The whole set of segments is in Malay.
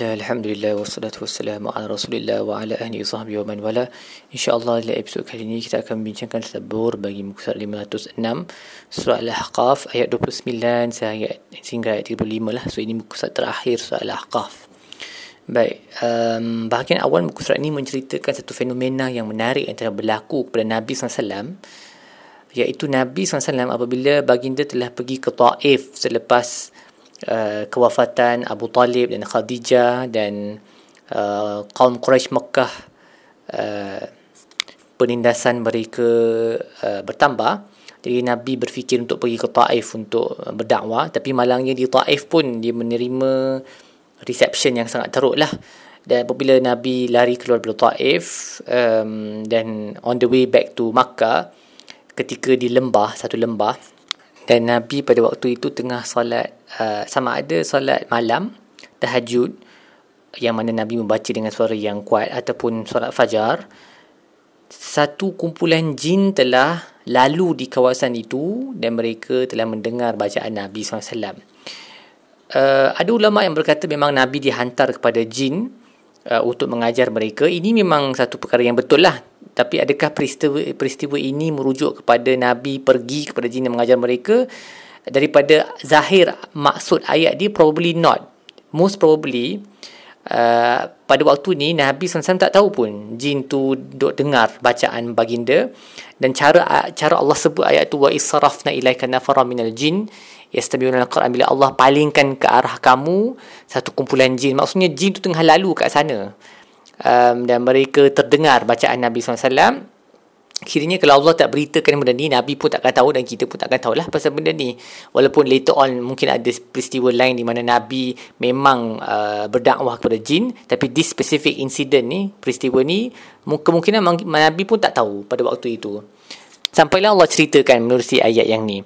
Bismillah, Alhamdulillah, wassalatu wassalamu ala rasulillah wa ala ahli sahbihi wa man wala. InsyaAllah dalam episod kali ini kita akan membincangkan tabur bagi muka surat 506 Surah Al-Ahqaf ayat 29 sehingga ayat 35 lah. So ini muka surat terakhir surah Al-Ahqaf. Baik, um, bahagian awal muka surat ini menceritakan satu fenomena yang menarik yang telah berlaku kepada Nabi SAW Iaitu Nabi SAW apabila baginda telah pergi ke Taif selepas Uh, kewafatan Abu Talib dan Khadijah dan uh, kaum Quraisy Mekah uh, penindasan mereka uh, bertambah. Jadi Nabi berfikir untuk pergi ke Taif untuk berdakwah. Tapi malangnya di Taif pun dia menerima reception yang sangat teruk lah. Dan apabila Nabi lari keluar dari Taif um, dan on the way back to Makkah ketika di lembah satu lembah dan Nabi pada waktu itu tengah solat uh, sama ada solat malam tahajud yang mana Nabi membaca dengan suara yang kuat ataupun solat fajar satu kumpulan jin telah lalu di kawasan itu dan mereka telah mendengar bacaan Nabi SAW. Uh, ada ulama yang berkata memang Nabi dihantar kepada jin uh, untuk mengajar mereka. Ini memang satu perkara yang betul lah. Tapi adakah peristiwa peristiwa ini merujuk kepada nabi pergi kepada jin dan mengajar mereka? Daripada zahir maksud ayat dia probably not. Most probably uh, pada waktu ni nabi SAW tak tahu pun jin tu duk dengar bacaan baginda dan cara cara Allah sebut ayat tu wa israfna ilaika nafara minal jin yastami'una al-Quran. Bila Allah palingkan ke arah kamu satu kumpulan jin. Maksudnya jin tu tengah lalu kat sana. Um, dan mereka terdengar bacaan Nabi SAW Kiranya kalau Allah tak beritakan benda ni Nabi pun takkan tahu dan kita pun takkan tahu lah pasal benda ni. Walaupun later on mungkin ada peristiwa lain di mana Nabi memang uh, berdakwah kepada jin Tapi this specific incident ni, peristiwa ni Kemungkinan Nabi pun tak tahu pada waktu itu. Sampailah Allah ceritakan menerusi ayat yang ni.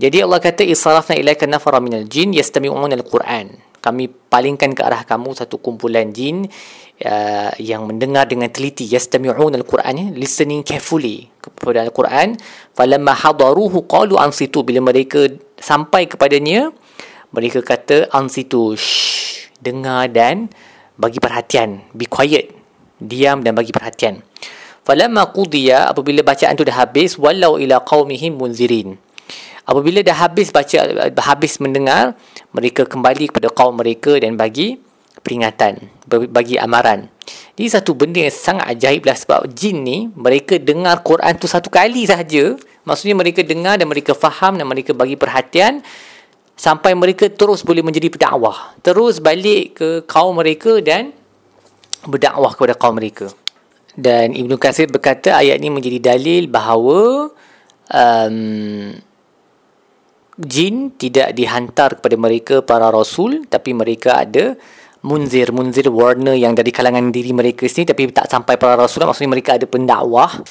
Jadi Allah kata ilaika nafara minal jin yastami'un al-Quran Kami palingkan ke arah kamu satu kumpulan jin uh, yang mendengar dengan teliti. Yastami'un al-Quran ya, listening carefully kepada al-Quran. Falamma hadaruhu qalu ansitu. Bila mereka sampai kepadanya mereka kata ansitu shh, dengar dan bagi perhatian. Be quiet. Diam dan bagi perhatian. Falamma qudiya apabila bacaan tu dah habis walau ila qaumihim munzirin apabila dah habis baca habis mendengar mereka kembali kepada kaum mereka dan bagi peringatan bagi amaran. Ini satu benda yang sangat ajaib lah sebab jin ni mereka dengar Quran tu satu kali sahaja. Maksudnya mereka dengar dan mereka faham dan mereka bagi perhatian sampai mereka terus boleh menjadi pendakwah terus balik ke kaum mereka dan berdakwah kepada kaum mereka. Dan Ibnu Katsir berkata ayat ini menjadi dalil bahawa um, jin tidak dihantar kepada mereka para rasul tapi mereka ada munzir. Munzir warna yang dari kalangan diri mereka sendiri tapi tak sampai para rasul maksudnya mereka ada pendakwah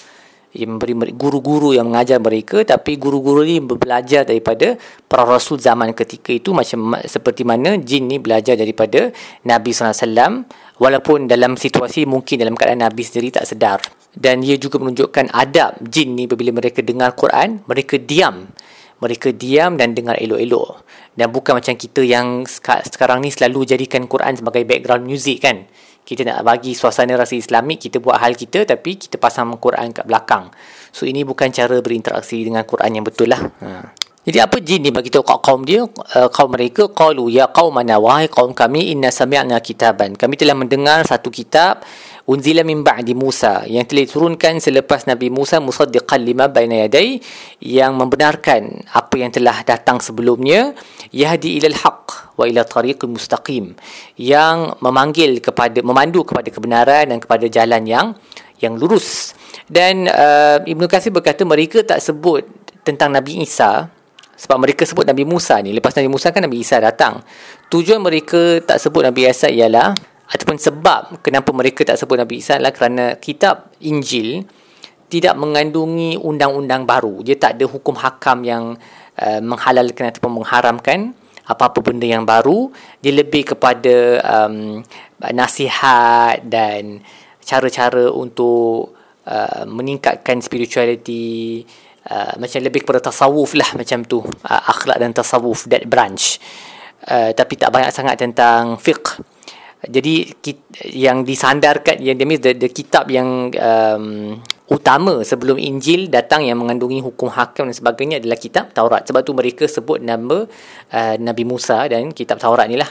yang memberi guru-guru yang mengajar mereka tapi guru-guru ni belajar daripada para rasul zaman ketika itu. Macam seperti mana jin ni belajar daripada Nabi SAW walaupun dalam situasi mungkin dalam keadaan Nabi sendiri tak sedar. Dan ia juga menunjukkan adab jin ni bila mereka dengar Quran mereka diam mereka diam dan dengar elok-elok. Dan bukan macam kita yang sekarang ni selalu jadikan Quran sebagai background music kan? Kita nak bagi suasana rasa islamik kita buat hal kita tapi kita pasang Quran kat belakang. So ini bukan cara berinteraksi dengan Quran yang betul lah. Ha. jadi apa jin ni bagi tahu kaum dia? Uh, kaum mereka qalu ya qaumana wahai kaum kami inna sami'na kitaban. Kami telah mendengar satu kitab unzila min ba'di Musa. Yang telah diturunkan selepas Nabi Musa musaddiqan lima baina yadai yang membenarkan apa yang telah datang sebelumnya yahdi ilal haq wa ila tariqin mustaqim. Yang memanggil kepada memandu kepada kebenaran dan kepada jalan yang yang lurus. Dan uh, Ibnu Katsir berkata mereka tak sebut tentang Nabi Isa sebab mereka sebut Nabi Musa ni. Lepas Nabi Musa kan Nabi Isa datang. Tujuan mereka tak sebut Nabi Isa ialah ataupun sebab kenapa mereka tak sebut Nabi Isa adalah kerana kitab Injil tidak mengandungi undang-undang baru. Dia tak ada hukum hakam yang uh, menghalalkan ataupun mengharamkan apa-apa benda yang baru. Dia lebih kepada um, nasihat dan cara-cara untuk uh, meningkatkan spirituality uh, macam lebih kepada tasawuf lah macam tu. Uh, akhlak dan tasawuf that branch. Uh, tapi tak banyak sangat tentang fiqh jadi yang disandarkan yang dia the, the kitab yang um, utama sebelum Injil datang yang mengandungi hukum hakam dan sebagainya adalah kitab Taurat. Sebab tu mereka sebut nama uh, Nabi Musa dan kitab Taurat ni lah.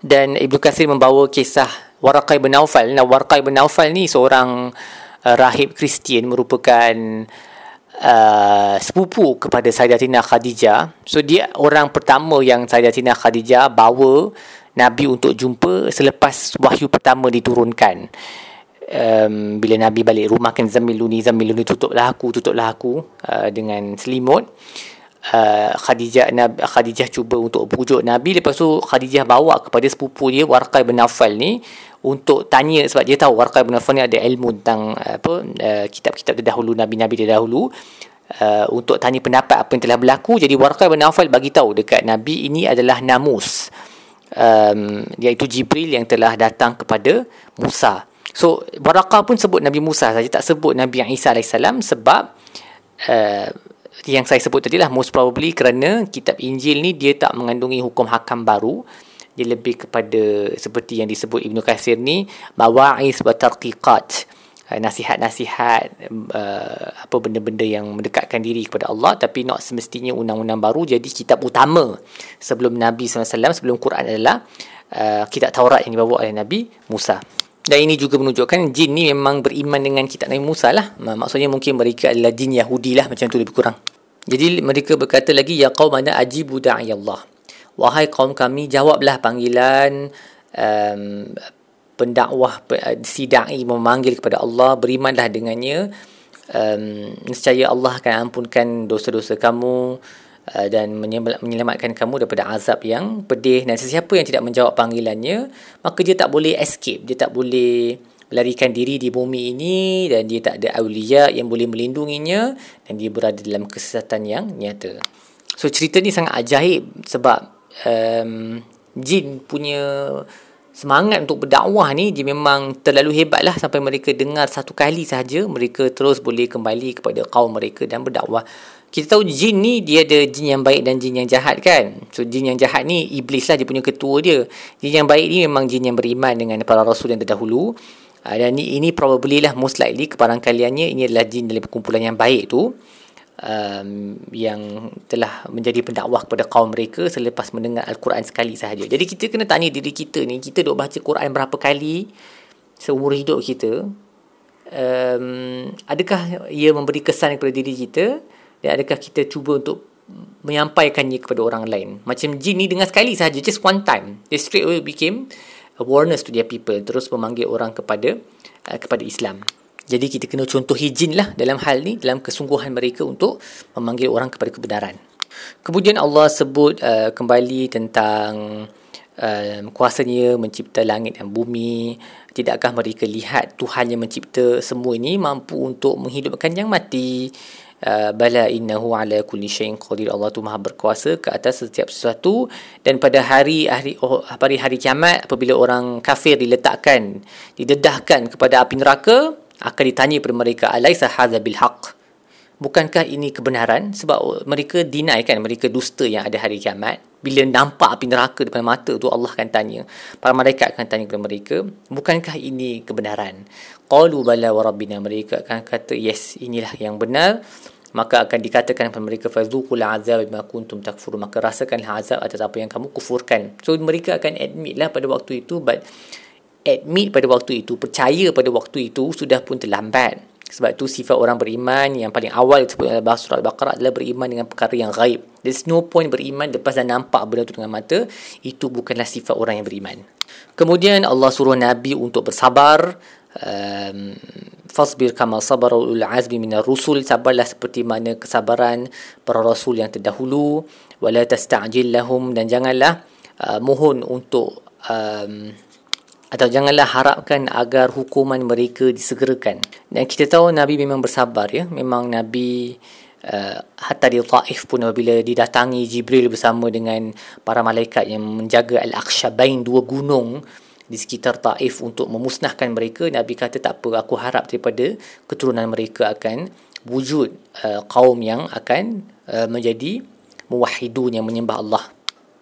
Dan Ibnu Katsir membawa kisah Waraqah bin Naufal. Nah Waraqah bin Naufal ni seorang uh, rahib Kristian merupakan uh, sepupu kepada Sayyidatina Khadijah. So dia orang pertama yang Sayyidatina Khadijah bawa Nabi untuk jumpa selepas wahyu pertama diturunkan. Um, bila Nabi balik rumah kan Zamiluni, Zamiluni tutuplah aku, tutuplah aku uh, dengan selimut. Uh, Khadijah Nabi, Khadijah cuba untuk pujuk Nabi lepas tu Khadijah bawa kepada sepupu dia Warqai bin Nawfal ni untuk tanya sebab dia tahu Warqai bin Nawfal ni ada ilmu tentang apa uh, kitab-kitab terdahulu Nabi-Nabi terdahulu uh, untuk tanya pendapat apa yang telah berlaku jadi Warqai bin Nawfal bagi tahu dekat Nabi ini adalah namus um, iaitu Jibril yang telah datang kepada Musa. So Barakah pun sebut Nabi Musa saja tak sebut Nabi Isa AS sebab uh, yang saya sebut tadi lah most probably kerana kitab Injil ni dia tak mengandungi hukum hakam baru dia lebih kepada seperti yang disebut Ibnu Katsir ni mawa'is wa tarqiqat Uh, nasihat-nasihat uh, apa benda-benda yang mendekatkan diri kepada Allah tapi not semestinya undang-undang baru jadi kitab utama. Sebelum Nabi SAW sebelum Quran adalah uh, kitab Taurat yang dibawa oleh Nabi Musa. Dan ini juga menunjukkan jin ni memang beriman dengan kitab Nabi Musa lah. Maksudnya mungkin mereka adalah jin Yahudi lah macam tu lebih kurang. Jadi mereka berkata lagi ya qaum mana ajibu da'i Allah wahai kaum kami jawablah panggilan um, pendakwah eh, si dai memanggil kepada Allah berimanlah dengannya. Um, nescaya Allah akan ampunkan dosa-dosa kamu uh, dan menyelamatkan kamu daripada azab yang pedih. Dan sesiapa yang tidak menjawab panggilannya maka dia tak boleh escape. Dia tak boleh melarikan diri di bumi ini dan dia tak ada awliya yang boleh melindunginya dan dia berada dalam kesesatan yang nyata. So cerita ni sangat ajaib sebab um, jin punya semangat untuk berdakwah ni dia memang terlalu hebat lah sampai mereka dengar satu kali sahaja mereka terus boleh kembali kepada kaum mereka dan berdakwah. Kita tahu jin ni dia ada jin yang baik dan jin yang jahat kan? So jin yang jahat ni iblis lah dia punya ketua dia. Jin yang baik ni memang jin yang beriman dengan para rasul yang terdahulu. Ah, dan ini, ini probably lah most likely kebarangkaliannya ini adalah jin dalam perkumpulan yang baik tu um, yang telah menjadi pendakwah kepada kaum mereka selepas mendengar Al-Quran sekali sahaja. Jadi kita kena tanya diri kita ni, kita duk baca Quran berapa kali seumur hidup kita? Um, adakah ia memberi kesan kepada diri kita dan adakah kita cuba untuk menyampaikannya kepada orang lain? Macam jin ni dengar sekali sahaja, just one time. They straight away became awareness to their people. Terus memanggil orang kepada uh, kepada Islam. Jadi kita kena contoh hijin lah dalam hal ni, dalam kesungguhan mereka untuk memanggil orang kepada kebenaran. Kemudian Allah sebut uh, kembali tentang uh, kuasanya mencipta langit dan bumi. Tidakkah mereka lihat Tuhan yang mencipta semua ini mampu untuk menghidupkan yang mati? Uh, bala innahu ala kulli syai'in qadir Allah tu maha berkuasa ke atas setiap sesuatu dan pada hari hari oh, hari hari kiamat apabila orang kafir diletakkan didedahkan kepada api neraka akan ditanya kepada mereka alaisa hadza bil haqq? Bukankah ini kebenaran? Sebab mereka deny kan mereka dusta yang ada hari kiamat. Bila nampak api neraka depan mata tu Allah akan tanya para malaikat akan tanya kepada mereka bukankah ini kebenaran? Qalu bala wa rabbina. Mereka akan kata yes inilah yang benar. Maka akan dikatakan kepada mereka fazuqul azab bima kuntum takfurun. Maka rasakanlah azab atas apa yang kamu kufurkan. So mereka akan admit lah pada waktu itu but admit pada waktu itu, percaya pada waktu itu sudah pun terlambat. Sebab itu sifat orang beriman yang paling awal disebut dalam bahasa surah Al-Baqarah adalah beriman dengan perkara yang gaib. There's no point beriman lepas dah nampak benda itu dengan mata. Itu bukanlah sifat orang yang beriman. Kemudian Allah suruh Nabi untuk bersabar. Um, fasbir kama sabarul azmi minar rusul sabarlah seperti mana kesabaran para rasul yang terdahulu wala tasta'jil lahum dan janganlah uh, mohon untuk um, atau janganlah harapkan agar hukuman mereka disegerakan. Dan kita tahu Nabi memang bersabar ya. Memang Nabi uh, hatta di Taif pun apabila didatangi Jibril bersama dengan para malaikat yang menjaga Al-Aqshabain dua gunung di sekitar Taif untuk memusnahkan mereka, Nabi kata tak apa aku harap daripada keturunan mereka akan wujud uh, kaum yang akan uh, menjadi muwahhidun yang menyembah Allah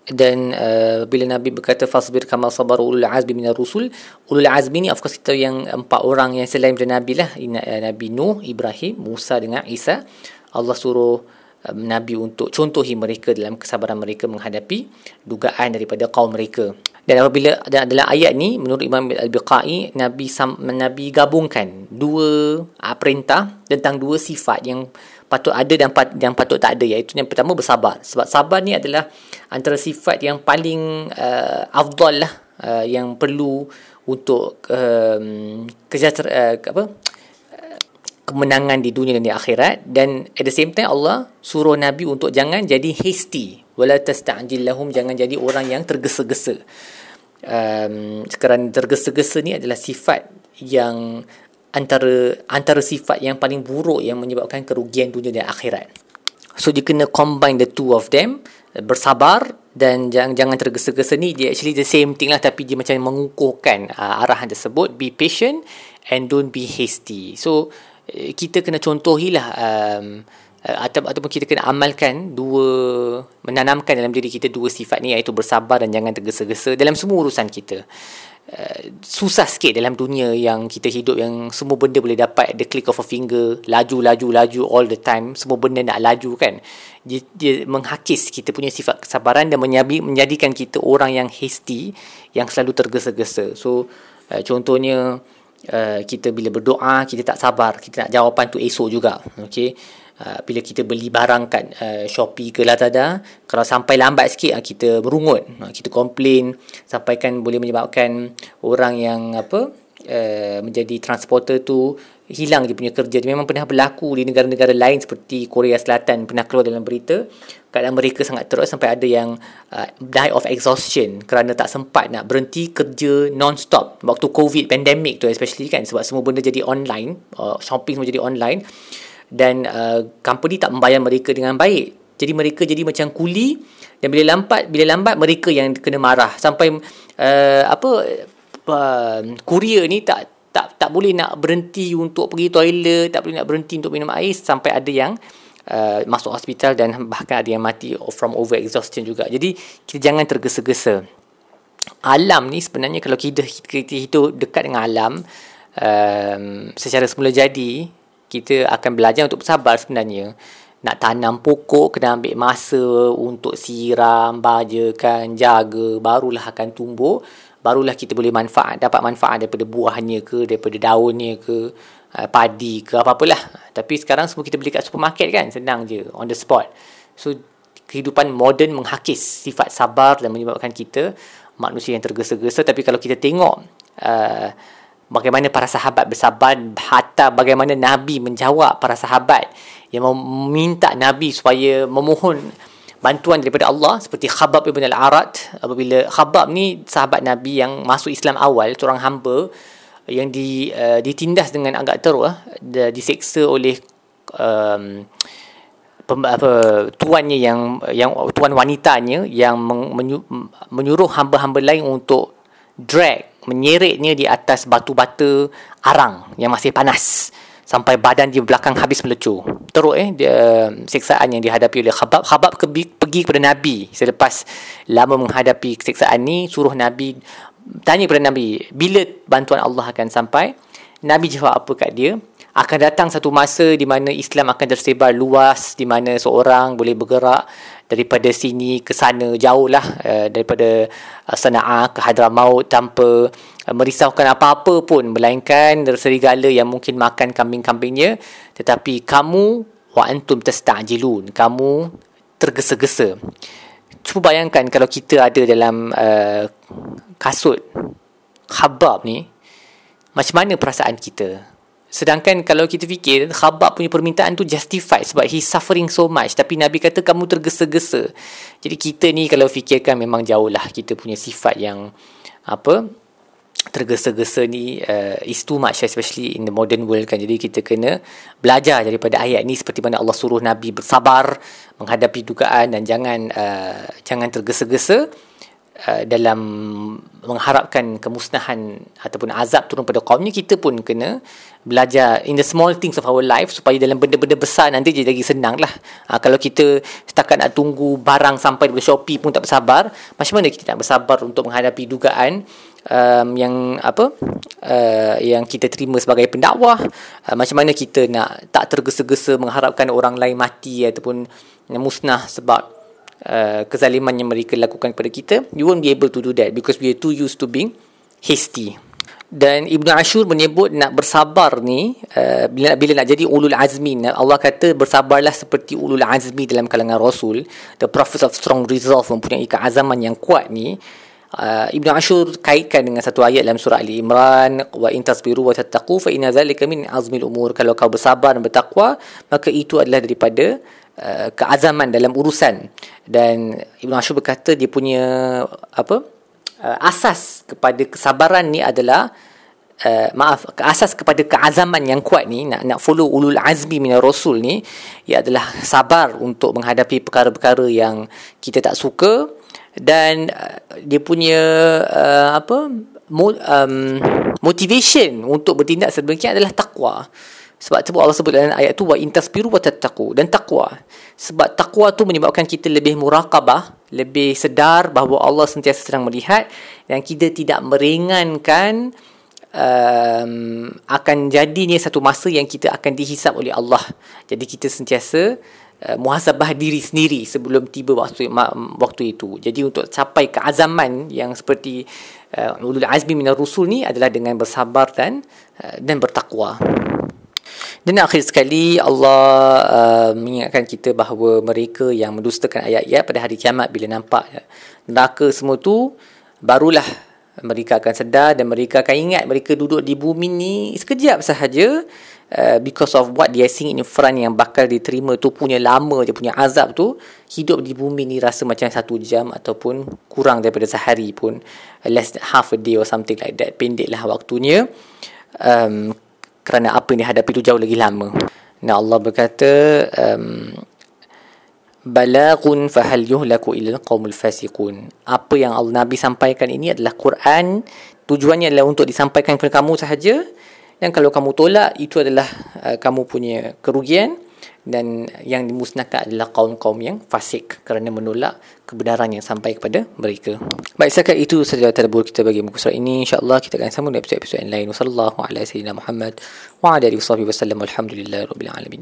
dan uh, bila Nabi berkata fasbir kama sabar ulul azmi minar rusul ulul azmi ni of course kita yang empat orang yang selain daripada Nabi lah. Uh, Nabi Nuh Ibrahim Musa dengan Isa. Allah suruh um, Nabi untuk contohi mereka dalam kesabaran mereka menghadapi dugaan daripada kaum mereka. Dan apabila dan dalam ayat ni menurut Imam Al-Biqai Nabi Nabi gabungkan dua uh, perintah tentang dua sifat yang patut ada dan pat, yang patut tak ada. Iaitu yang pertama bersabar. Sebab sabar ni adalah antara sifat yang paling uh, afdal lah uh, yang perlu untuk um, kesejahtera uh, apa kemenangan di dunia dan di akhirat. Dan at the same time Allah suruh Nabi untuk jangan jadi hasty. Wala tasta'jil lahum jangan jadi orang yang tergesa-gesa. Um, kerana tergesa-gesa ni adalah sifat yang antara antara sifat yang paling buruk yang menyebabkan kerugian dunia dan akhirat. So dia kena combine the two of them bersabar dan jangan jangan tergesa-gesa ni dia actually the same thing lah tapi dia macam mengukuhkan uh, arahan tersebut be patient and don't be hasty. So eh, kita kena contohilah um, uh, atau ataupun kita kena amalkan dua menanamkan dalam diri kita dua sifat ni iaitu bersabar dan jangan tergesa-gesa dalam semua urusan kita. Susah sikit dalam dunia yang kita hidup yang semua benda boleh dapat. The click of a finger laju laju laju all the time. Semua benda nak laju kan? Dia, dia menghakis kita punya sifat kesabaran dan menyabi, menjadikan kita orang yang hasty yang selalu tergesa-gesa. So uh, contohnya uh, kita bila berdoa kita tak sabar. Kita nak jawapan tu esok juga okey uh, bila kita beli barang kat uh, Shopee ke Lazada kalau sampai lambat sikit uh, kita merungut uh, kita komplain sampaikan boleh menyebabkan orang yang apa uh, menjadi transporter tu hilang dia punya kerja. Dia memang pernah berlaku di negara-negara lain seperti Korea Selatan pernah keluar dalam berita. Keadaan mereka sangat teruk sampai ada yang uh, die of exhaustion kerana tak sempat nak berhenti kerja non-stop waktu covid pandemic tu especially kan. Sebab semua benda jadi online uh, shopping semua jadi online dan uh, company tak membayar mereka dengan baik. Jadi mereka jadi macam kuli dan bila lambat bila lambat mereka yang kena marah sampai uh, apa uh, kurier ni tak tak tak boleh nak berhenti untuk pergi toilet, tak boleh nak berhenti untuk minum air sampai ada yang uh, masuk hospital dan bahkan ada yang mati from over exhaustion juga. Jadi kita jangan tergesa-gesa. Alam ni sebenarnya kalau kita, kita hidup dekat dengan alam um, secara semula jadi kita akan belajar untuk bersabar sebenarnya. Nak tanam pokok kena ambil masa untuk siram, bajakan, jaga barulah akan tumbuh. Barulah kita boleh manfaat dapat manfaat daripada buahnya ke daripada daunnya ke uh, padi ke apa-apalah. Tapi sekarang semua kita beli kat supermarket kan senang je on the spot. So kehidupan moden menghakis sifat sabar dan menyebabkan kita manusia yang tergesa-gesa. Tapi kalau kita tengok uh, bagaimana para sahabat bersabar hatta bagaimana Nabi menjawab para sahabat yang meminta Nabi supaya memohon bantuan daripada Allah seperti Khabab ibn al-Arat apabila Khabab ni sahabat Nabi yang masuk Islam awal seorang hamba yang di uh, ditindas dengan agak teruk uh, diseksa oleh um, pem, apa tuannya yang yang tuan wanitanya yang menyuruh hamba-hamba lain untuk drag menyeretnya di atas batu bata arang yang masih panas sampai badan dia belakang habis melecur. Teruk eh dia siksaan yang dihadapi oleh Khabab. Khabab pergi, pergi kepada Nabi selepas lama menghadapi siksaan ni suruh Nabi tanya kepada Nabi bila bantuan Allah akan sampai. Nabi jawab apa kat dia? akan datang satu masa di mana Islam akan tersebar luas di mana seorang boleh bergerak daripada sini ke sana jauh lah uh, daripada uh, Sana'a ke Hadramaut tanpa uh, merisaukan apa-apa pun. Melainkan serigala yang mungkin makan kambing-kambingnya. Tetapi kamu wa antum tasta'jilun kamu tergesa-gesa. Cuba bayangkan kalau kita ada dalam uh, kasut khabab ni macam mana perasaan kita Sedangkan kalau kita fikir Khabab punya permintaan tu justified sebab he suffering so much tapi Nabi kata kamu tergesa-gesa. Jadi kita ni kalau fikirkan memang jauh lah kita punya sifat yang apa tergesa-gesa ni uh, is too much especially in the modern world kan. Jadi kita kena belajar daripada ayat ni seperti mana Allah suruh Nabi bersabar menghadapi dugaan dan jangan uh, jangan tergesa-gesa uh, dalam mengharapkan kemusnahan ataupun azab turun pada kaumnya kita pun kena belajar in the small things of our life supaya dalam benda-benda besar nanti jadi lagi senang lah uh, kalau kita setakat nak tunggu barang sampai dari Shopee pun tak bersabar macam mana kita nak bersabar untuk menghadapi dugaan um, yang apa uh, yang kita terima sebagai pendakwah? Uh, macam mana kita nak tak tergesa-gesa mengharapkan orang lain mati ataupun musnah sebab uh, kezaliman yang mereka lakukan kepada kita you won't be able to do that because we are too used to being hasty. Dan Ibn Ashur menyebut nak bersabar ni uh, bila, bila nak jadi ulul azmi Allah kata bersabarlah seperti ulul azmi dalam kalangan Rasul. The prophets of strong resolve mempunyai keazaman yang kuat ni uh, Ibn Ashur kaitkan dengan satu ayat dalam surah Ali Imran wa in tasbiru wa tattaqu fa inna zalika min azmil umur. Kalau kau bersabar dan bertakwa maka itu adalah daripada uh, keazaman dalam urusan. Dan Ibn Ashur berkata dia punya apa uh, asas kepada kesabaran ni adalah uh, maaf asas kepada keazaman yang kuat ni nak nak follow ulul azmi min rasul ni ia adalah sabar untuk menghadapi perkara-perkara yang kita tak suka dan uh, dia punya uh, apa mo, um, motivation untuk bertindak sedemikian adalah takwa sebab tu Allah sebut dalam ayat tu wa intasbiru wa tattaqu dan takwa. Sebab takwa tu menyebabkan kita lebih muraqabah, lebih sedar bahawa Allah sentiasa sedang melihat dan kita tidak meringankan um, akan jadinya satu masa yang kita akan dihisap oleh Allah. Jadi kita sentiasa uh, muhasabah diri sendiri sebelum tiba waktu waktu itu. Jadi untuk capai keazaman yang seperti uh, ulul azmi minar rusul ni adalah dengan bersabar dan uh, dan bertakwa. Dan akhir sekali Allah uh, mengingatkan kita bahawa mereka yang mendustakan ayat-ayat pada hari kiamat bila nampak neraka semua tu barulah mereka akan sedar dan mereka akan ingat mereka duduk di bumi ni sekejap sahaja uh, because of what are seeing in front yang bakal diterima tu punya lama dia punya azab tu hidup di bumi ni rasa macam satu jam ataupun kurang daripada sehari pun less than half a day or something like that pendek lah waktunya um, kerana apa yang dihadapi itu jauh lagi lama. Nah Allah berkata um, balaghun fahal yuhlaku illa qaumul fasiqun. Apa yang Allah Nabi sampaikan ini adalah Quran. Tujuannya adalah untuk disampaikan kepada kamu sahaja. Dan kalau kamu tolak itu adalah uh, kamu punya kerugian dan yang dimusnahkan adalah kaum-kaum yang fasik kerana menolak kebenaran yang sampai kepada mereka. Baik, setakat itu sahaja tadabbur kita bagi muka surat ini. InsyaAllah kita akan sambung di episod-episod lain. Wassalamualaikum warahmatullahi wabarakatuh. Wa rabbil alamin.